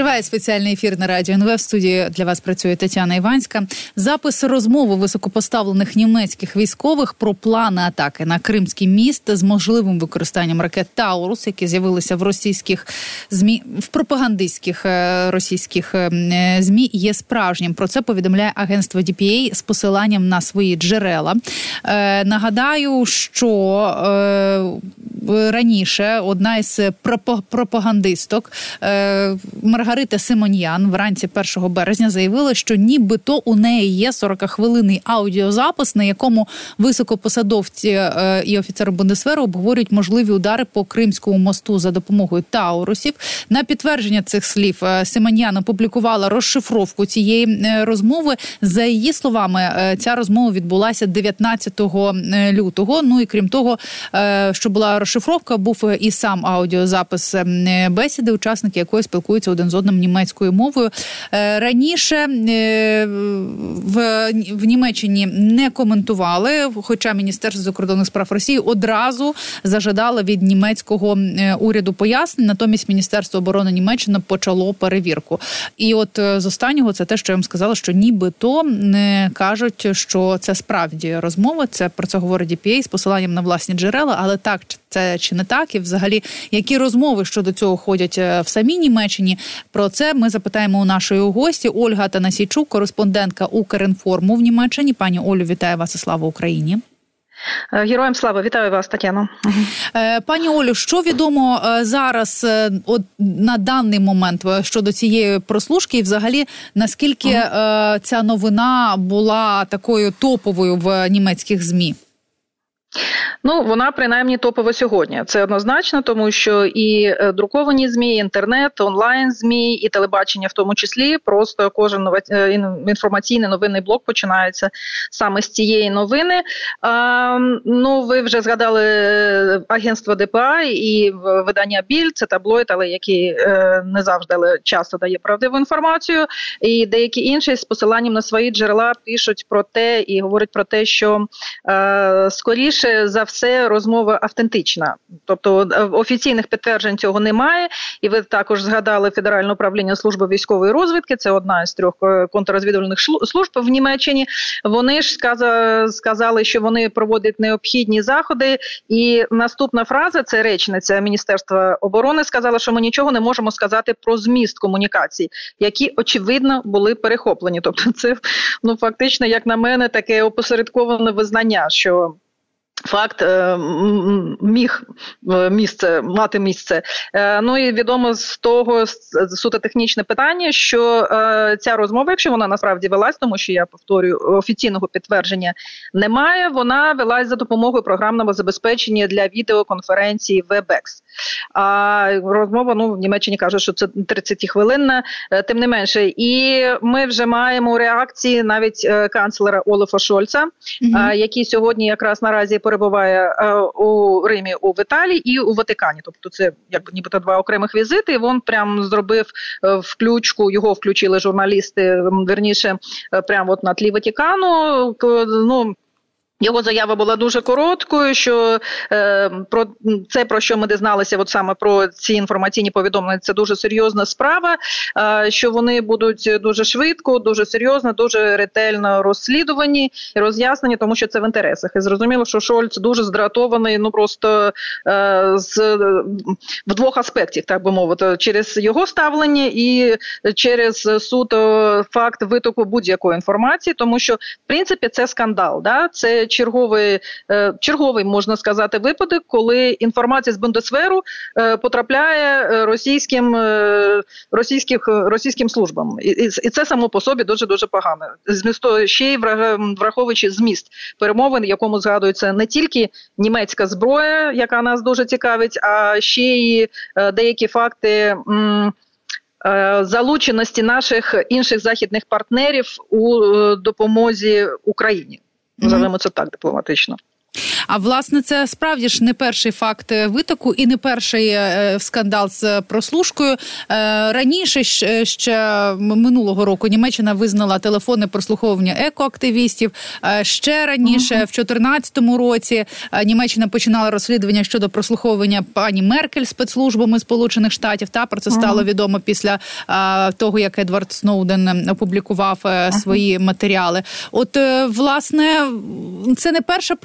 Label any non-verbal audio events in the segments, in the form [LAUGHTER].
Триває спеціальний ефір на радіо НВ. В студії для вас працює Тетяна Іванська. Запис розмови високопоставлених німецьких військових про плани атаки на Кримський міст з можливим використанням ракет Таурус, які з'явилися в російських змі в пропагандистських е, російських е, змі, є справжнім. Про це повідомляє агентство DPA з посиланням на свої джерела. Е, нагадаю, що раніше одна із пропагандисток Маргарита Симоньян вранці 1 березня заявила, що нібито у неї є 40-хвилинний аудіозапис, на якому високопосадовці е, і офіцери Бундесверу обговорюють можливі удари по Кримському мосту за допомогою Таурусів. На підтвердження цих слів е, Симоньян опублікувала розшифровку цієї е, розмови. За її словами, ця розмова відбулася 19 лютого. Ну і крім того, що була розшифровка, був і сам аудіозапис бесіди, учасники якої спілкуються один з одним німецькою мовою. Е, раніше е, в в Німеччині не коментували, хоча Міністерство закордонних справ Росії одразу зажадало від німецького е, уряду пояснень. Натомість Міністерство оборони Німеччини почало перевірку. І от з останнього це те, що я вам сказала, що нібито не кажуть, що це справді розмова. Це про це говорить DPA з посиланням на власні джерела, але так це чи не так, і взагалі які розмови щодо цього ходять в самій Німеччині. Про це ми запитаємо у нашої гості Ольга Танасійчук, кореспондентка Укрінформу в Німеччині. Пані Олю, вітаю вас і слава Україні. Е, героям слава вітаю вас, Тетяно. Е, пані Олю, що відомо е, зараз от на даний момент щодо цієї прослушки, і взагалі наскільки uh ця новина була такою топовою в німецьких змі? Ну, вона принаймні топова сьогодні. Це однозначно, тому що і е, друковані змі, і інтернет, онлайн змі, і телебачення, в тому числі, просто кожен е, інформаційний новинний блок починається саме з цієї новини. А, Ну, ви вже згадали е, агентство ДПА і видання Біль, це таблоїд, але які не завжди але часто дає правдиву інформацію. І деякі інші з посиланням на свої джерела пишуть про те і говорять про те, що е, скоріше за все розмова автентична, тобто е, офіційних підтверджень цього немає. І ви також згадали Федеральне управління служби військової розвідки. Це одна із трьох е, контррозвідувальних служб в Німеччині. Вони ж сказали, що вони проводять необхідні заходи. І наступна фраза це речниця Міністерства оборони. Сказала, що ми нічого не можемо сказати про зміст комунікацій, які очевидно були перехоплені. Тобто, це ну фактично, як на мене, таке опосередковане визнання, що Факт е, міг е, місце мати місце. Е, ну і відомо з того суто технічне питання, що ця розмова, якщо вона насправді велась, тому що я повторюю, офіційного підтвердження немає. Вона велась за допомогою програмного забезпечення для відеоконференції WebEx. А розмова ну в Німеччині кажуть, що це 30 хвилинна, тим не менше, і ми вже маємо реакції навіть канцлера Олафа Шольца, mm-hmm. який сьогодні якраз наразі перебуває е, у Римі у Італії і у Ватикані. Тобто, це як нібито два окремих візити. Він прям зробив е, включку. Його включили журналісти. Верніше, е, прямо от на тлі Ватикану. Ну його заява була дуже короткою. Що е, про це про що ми дізналися, от саме про ці інформаційні повідомлення, це дуже серйозна справа. Е, що вони будуть дуже швидко, дуже серйозно, дуже ретельно розслідувані і роз'яснені, тому що це в інтересах. І зрозуміло, що Шольц дуже здратований. Ну просто е, з в двох аспектів, так би мовити, через його ставлення і через суто факт витоку будь-якої інформації, тому що в принципі це скандал. Да? Це черговий е, черговий можна сказати випадок, коли інформація з Бундесверу е, потрапляє е, російським російських російським службам, і, це само по собі дуже дуже погано. Змісто ще й враховуючи зміст перемовин, якому згадується не тільки німецька зброя, яка нас дуже цікавить, а ще й деякі факти. Залученості наших інших західних партнерів у допомозі Україні. Називаємо це так дипломатично. А власне, це справді ж не перший факт витоку і не перший скандал з прослушкою. Раніше ще минулого року Німеччина визнала телефони прослуховування екоактивістів. Ще раніше, uh-huh. в 2014 році, Німеччина починала розслідування щодо прослуховування пані Меркель спецслужбами Сполучених Штатів. Та про це стало uh-huh. відомо після того, як Едвард Сноуден опублікував uh-huh. свої матеріали. От е, власне, це не перша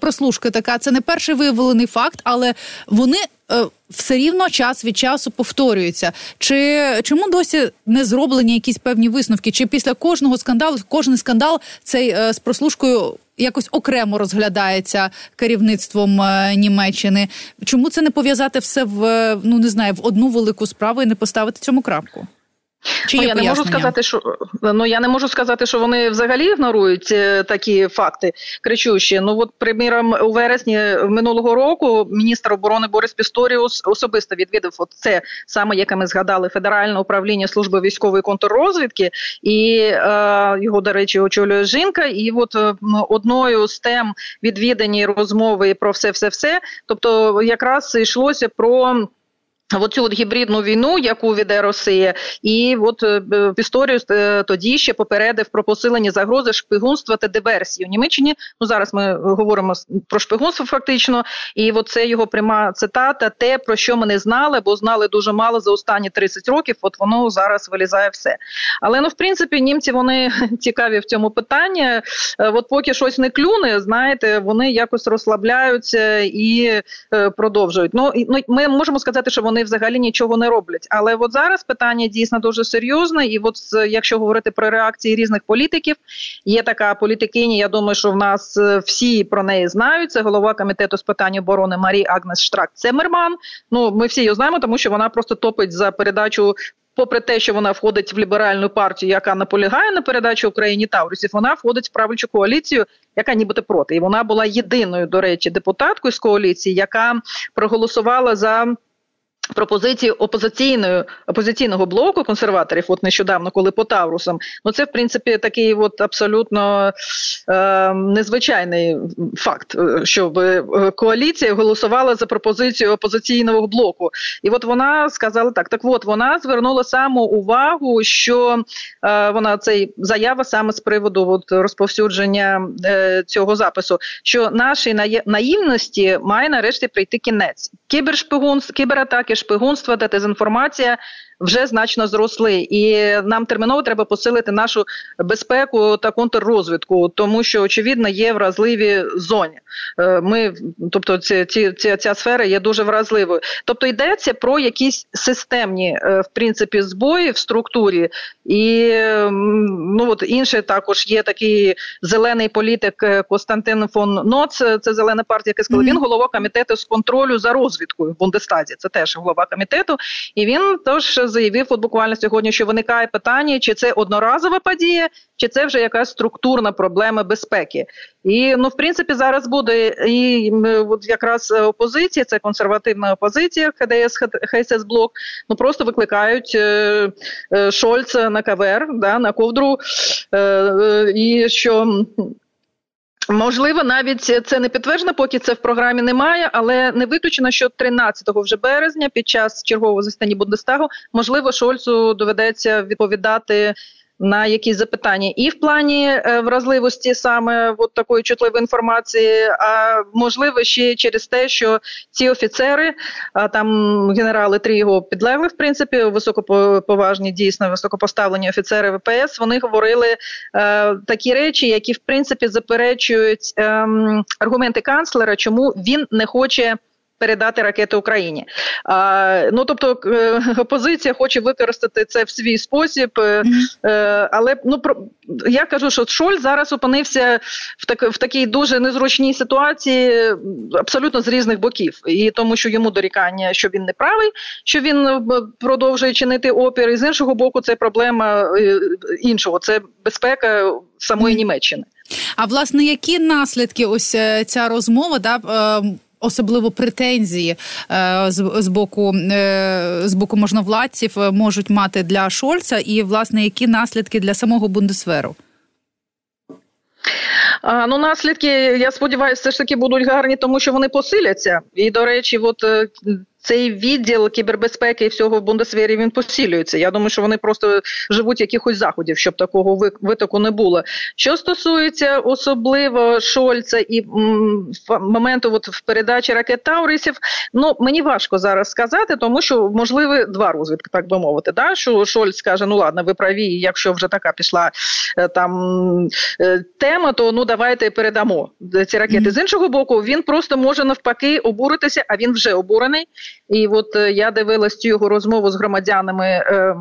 прослушка така, це не перший виявлений факт, але вони. Е, все рівно час від часу повторюються. Чи чому досі не зроблені якісь певні висновки? Чи після кожного скандалу, кожен скандал цей е, з прослушкою якось окремо розглядається керівництвом е, Німеччини? Чому це не пов'язати все в ну не знаю в одну велику справу і не поставити цьому крапку? Чи ну, я не можу сказати, що ну я не можу сказати, що вони взагалі ігнорують е, такі факти кричущі. Ну от приміром, у вересні минулого року міністр оборони Борис Пісторіус особисто відвідав от це саме, яке ми згадали, федеральне управління служби військової контррозвідки, і е, його, до речі, очолює жінка. І от е, одною з тем відвідані розмови про все, все, все. Тобто, якраз йшлося про. Оцю от гібридну війну, яку веде Росія, і от е, історію е, тоді ще попередив про посилення загрози шпигунства та диверсії у Німеччині. Ну зараз ми говоримо про шпигунство, фактично, і от це його пряма цитата: те, про що ми не знали, бо знали дуже мало за останні 30 років. От воно зараз вилізає все. Але ну, в принципі, німці вони [LAUGHS] цікаві в цьому питанні. Е, от поки щось не клюне, знаєте, вони якось розслабляються і продовжують. Ну ну ми можемо сказати, що вони взагалі нічого не роблять. Але от зараз питання дійсно дуже серйозне, і от якщо говорити про реакції різних політиків, є така політикиня. Я думаю, що в нас е, всі про неї знають. Це голова комітету з питань оборони Марі Агнес Штрак Цемерман. Ну ми всі її знаємо, тому що вона просто топить за передачу. Попри те, що вона входить в ліберальну партію, яка наполягає на передачу Україні Таврусів, вона входить в правлячу коаліцію, яка нібито проти, і вона була єдиною, до речі, депутаткою з коаліції, яка проголосувала за Пропозиції опозиційної опозиційного блоку консерваторів, от нещодавно, коли по Таврусам, ну це в принципі такий от абсолютно е, незвичайний факт, е, щоб е, коаліція голосувала за пропозицію опозиційного блоку. І от вона сказала так: так, от вона звернула саму увагу, що е, вона цей заява саме з приводу от, розповсюдження е, цього запису, що нашій наївності має нарешті прийти кінець. Кібершпигун, кібератаки шпигунство та дезінформація вже значно зросли, і нам терміново треба посилити нашу безпеку та контррозвідку, тому що очевидно є вразливі зоні. Е, ми, тобто, ці, ці, ця, ця сфера є дуже вразливою. Тобто йдеться про якісь системні е, в принципі збої в структурі, і ну от інше також є такий зелений політик е, Костянтин фон Ноц, це зелена партія, сказав, mm-hmm. він голова комітету з контролю за розвідкою в Бундестазі. Це теж голова комітету, і він теж заявив от буквально сьогодні, що виникає питання, чи це одноразова подія, чи це вже якась структурна проблема безпеки. І ну, в принципі, зараз буде і от якраз опозиція, це консервативна опозиція, ХДС, ХСС блок, ну просто викликають е, е, Шольца на кавер, да, на ковдру, е, е, і що Можливо, навіть це не підтверджено, поки це в програмі немає, але не виключено, що 13 вже березня, під час чергового застання Бундестагу, можливо, Шольцу доведеться відповідати на якісь запитання, і в плані е, вразливості саме от такої чутливої інформації, а можливо ще через те, що ці офіцери, а там генерали три його підлегли, в принципі, високоповажні, дійсно високопоставлені офіцери ВПС, вони говорили е, такі речі, які в принципі заперечують е, аргументи канцлера, чому він не хоче передати ракети Україні. А, Ну тобто е, опозиція хоче використати це в свій спосіб, mm-hmm. але ну про я кажу, що Шоль зараз опинився в так в такій дуже незручній ситуації, абсолютно з різних боків, і тому, що йому дорікання, що він не правий, що він продовжує чинити опір, і з іншого боку, це проблема іншого, це безпека самої mm-hmm. Німеччини. А власне, які наслідки ось ця розмова да особливо претензії е, з, боку е, з боку можновладців е, можуть мати для Шольца, і власне які наслідки для самого Бундесверу? Ну, наслідки, я сподіваюся, все ж таки будуть гарні, тому що вони посиляться. І, до речі, от цей відділ кібербезпеки і всього в Бундесвері він посилюється. Я думаю, що вони просто живуть якихось заходів, щоб такого витоку не було. Що стосується особливо Шольца і м, моменту от в передачі ракет Таурисів, ну мені важко зараз сказати, тому що можливі два розвитки, так би мовити. Да? Що Шольц скаже, ну ладно, ви праві, якщо вже така пішла е, там е, тема, то ну давайте передамо ці ракети. Mm-hmm. З іншого боку, він просто може навпаки обуритися, а він вже обурений. І от е, я дивилась цю його розмову з громадянами. Е,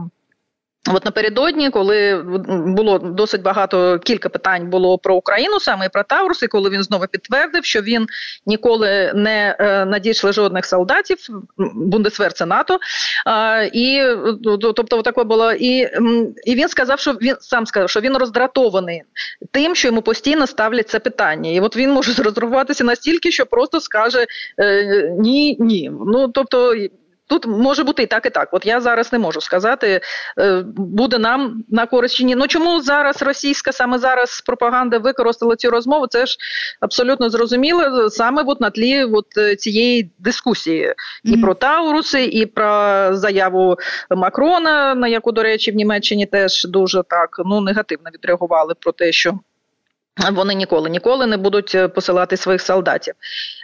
От напередодні, коли було досить багато кілька питань було про Україну, саме і про Таурус, і коли він знову підтвердив, що він ніколи не е, надійшли жодних солдатів, Бундесвер це НАТО. І тобто, таке було. І і він сказав, що він сам сказав, що він роздратований тим, що йому постійно ставлять це питання. І от він може [LAUGHS] розрахуватися настільки, що просто скаже е, ні, ні. Ну тобто. Тут може бути і так, і так. От я зараз не можу сказати, е, буде нам на користь чи ні. Ну чому зараз російська саме зараз пропаганда використала цю розмову? Це ж абсолютно зрозуміло саме от на тлі от е, цієї дискусії mm-hmm. і про Тауруси, і про заяву Макрона, на яку, до речі, в Німеччині теж дуже так ну негативно відреагували про те, що. Вони ніколи ніколи не будуть е, посилати своїх солдатів.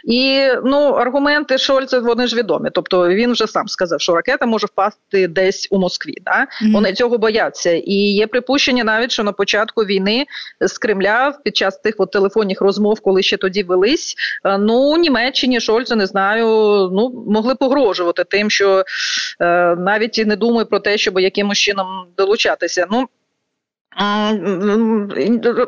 І ну аргументи Шольца вони ж відомі. Тобто він вже сам сказав, що ракета може впасти десь у Москві. Да? Mm-hmm. Вони цього бояться. І є припущення навіть, що на початку війни з Кремля під час тих от телефонних розмов, коли ще тоді велись, е, ну Німеччині Шольцу не знаю, ну могли погрожувати тим, що е, навіть і не думає про те, щоб якимось чином долучатися. Ну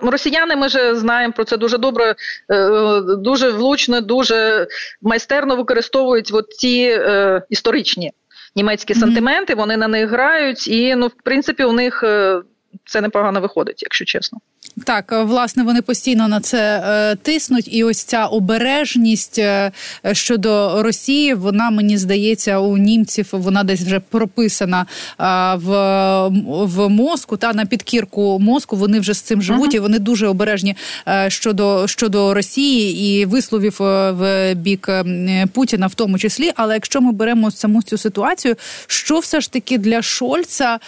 Росіяни ми ж знаємо про це дуже добре, е, дуже влучно, дуже майстерно використовують от ці е, історичні німецькі сантименти. Вони на них грають, і ну, в принципі, у них е, це непогано виходить, якщо чесно. Так, е, власне, вони постійно на це е, тиснуть, і ось ця обережність е, щодо Росії, вона мені здається, у німців вона десь вже прописана е, в в мозку та на підкірку мозку. Вони вже з цим живуть, uh-huh. і вони дуже обережні е, щодо щодо Росії і висловів в бік Путіна, в тому числі. Але якщо ми беремо саму цю ситуацію, що все ж таки для Шольца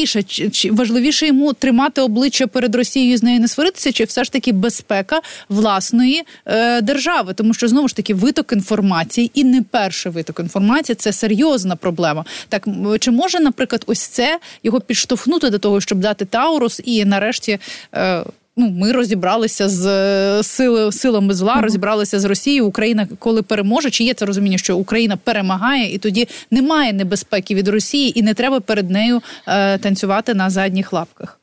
важливіше, чи важливіше йому тримати обличчя перед Росією з нею не сваритися, чи все ж таки безпека власної е, держави, тому що знову ж таки виток інформації і не перший виток інформації це серйозна проблема. Так чи може, наприклад, ось це його підштовхнути до того, щоб дати Таурус і нарешті. Е, Ну, ми розібралися з е, сили силами зла, mm-hmm. розібралися з Росією. Україна коли переможе, чи є це розуміння, що Україна перемагає, і тоді немає небезпеки від Росії, і не треба перед нею е, танцювати на задніх лапках.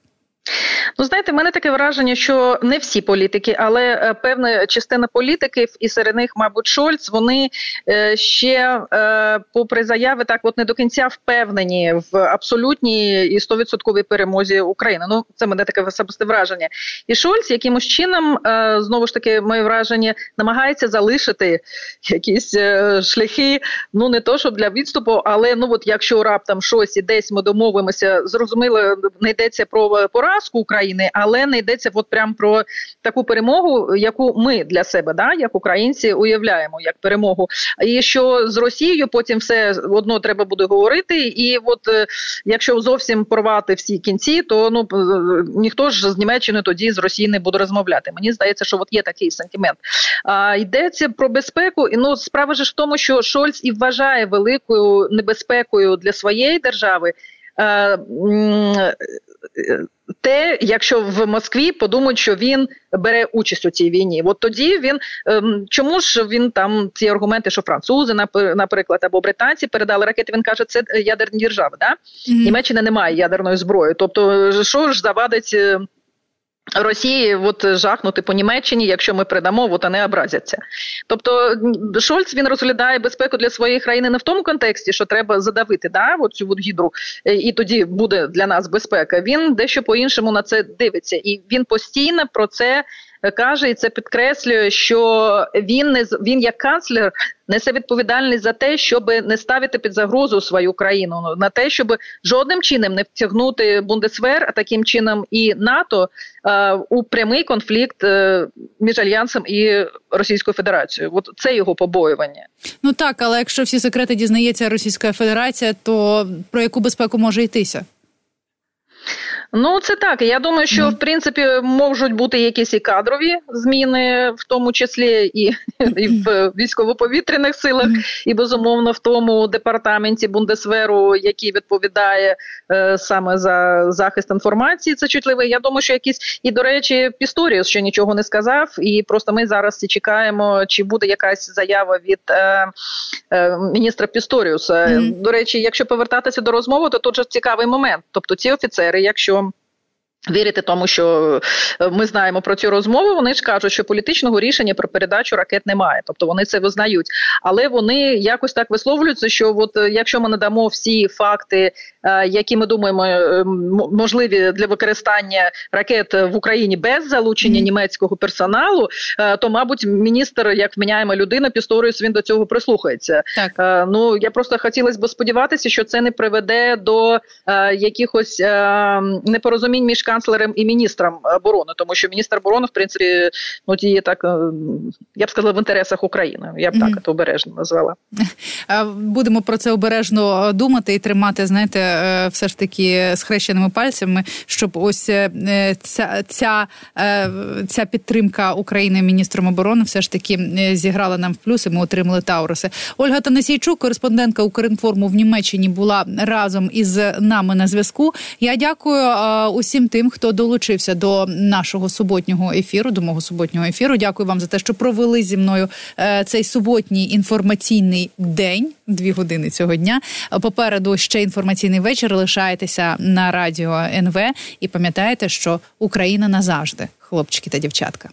Ну, знаєте, в мене таке враження, що не всі політики, але е, певна частина політиків, і серед них, мабуть, Шольц, вони е, ще, е, попри заяви, так от не до кінця впевнені в абсолютній і стовідсотковій перемозі України. Ну, це мене таке особисте враження. І Шольц якимось чином знову ж таки моє враження намагається залишити якісь шляхи. Ну не то, щоб для відступу, але ну от якщо раптом щось і десь ми домовимося, зрозуміло, не йдеться про поразку України. Але не йдеться от прям про таку перемогу, яку ми для себе, да, як українці, уявляємо як перемогу. І що з Росією потім все одно треба буде говорити. І от е, якщо зовсім порвати всі кінці, то ну е, ніхто ж з Німеччини тоді з Росії не буде розмовляти. Мені здається, що от є такий сентимент. А йдеться про безпеку, і ну справа ж в тому, що Шольц і вважає великою небезпекою для своєї держави. Е, те, якщо в Москві подумають, що він бере участь у цій війні, от тоді він ем, чому ж він там ці аргументи, що французи, наприклад, або британці передали ракети, він каже, це ядерні держави. Да? Mm-hmm. Німеччина не має ядерної зброї. Тобто, що ж завадить е, Росії от жахнути по Німеччині, якщо ми придамо, от вони образяться. Тобто Шольц він розглядає безпеку для своєї країни не в тому контексті, що треба задавити да, от цю от гідру, е, і тоді буде для нас безпека. Він дещо по іншому на це дивиться, і він постійно про це каже, і це підкреслює, що він не він як канцлер несе відповідальність за те, щоб не ставити під загрозу свою країну, на те, щоб жодним чином не втягнути Бундесвер, а таким чином і НАТО е, у прямий конфлікт е, між альянсом і Російською Федерацією. От це його побоювання. Ну так, але якщо всі секрети дізнається Російська Федерація, то про яку безпеку може йтися? Ну, це так. Я думаю, що в принципі можуть бути якісь і кадрові зміни, в тому числі і і в військово-повітряних силах, і безумовно в тому департаменті Бундесверу, який відповідає е, саме за захист інформації. Це чутливий. Я думаю, що якісь і до речі, Пісторіус ще нічого не сказав, і просто ми зараз чекаємо, чи буде якась заява від е, е, міністра Пісторіуса. Mm. До речі, якщо повертатися до розмови, то тут же цікавий момент. Тобто, ці офіцери, якщо Вірити тому, що е, ми знаємо про цю розмову. Вони ж кажуть, що політичного рішення про передачу ракет немає, тобто вони це визнають. Але вони якось так висловлюються, що от е, якщо ми надамо всі факти, е, які ми думаємо можливі для використання ракет в Україні без залучення німецького персоналу, то мабуть міністр, як вміняємо людина, Пісторіус, він до цього прислухається. Так. Ну я просто хотілося б сподіватися, що це не приведе до якихось непорозумінь між канцлером і міністром оборони, тому що міністр оборони, в принципі, ну діє так, е, я б сказала, в інтересах України. Я б mm-hmm. так це обережно назвала. [LAUGHS] Будемо про це обережно думати і тримати, знаєте, е, все ж таки схрещеними пальцями, щоб ось е, ця ця, ця підтримка України міністром оборони все ж таки зіграла нам в плюс, і Ми отримали Тауруси. Ольга Танасійчук, кореспондентка Укрінформу в Німеччині, була разом із нами на зв'язку. Я дякую усім тим, хто долучився до нашого суботнього ефіру, до мого суботнього ефіру. Дякую вам за те, що провели зі мною е, цей суботній інформаційний день, дві години цього дня. Попереду ще інформаційний вечір. Лишайтеся на радіо НВ і пам'ятаєте, що Україна назавжди, хлопчики та дівчатка.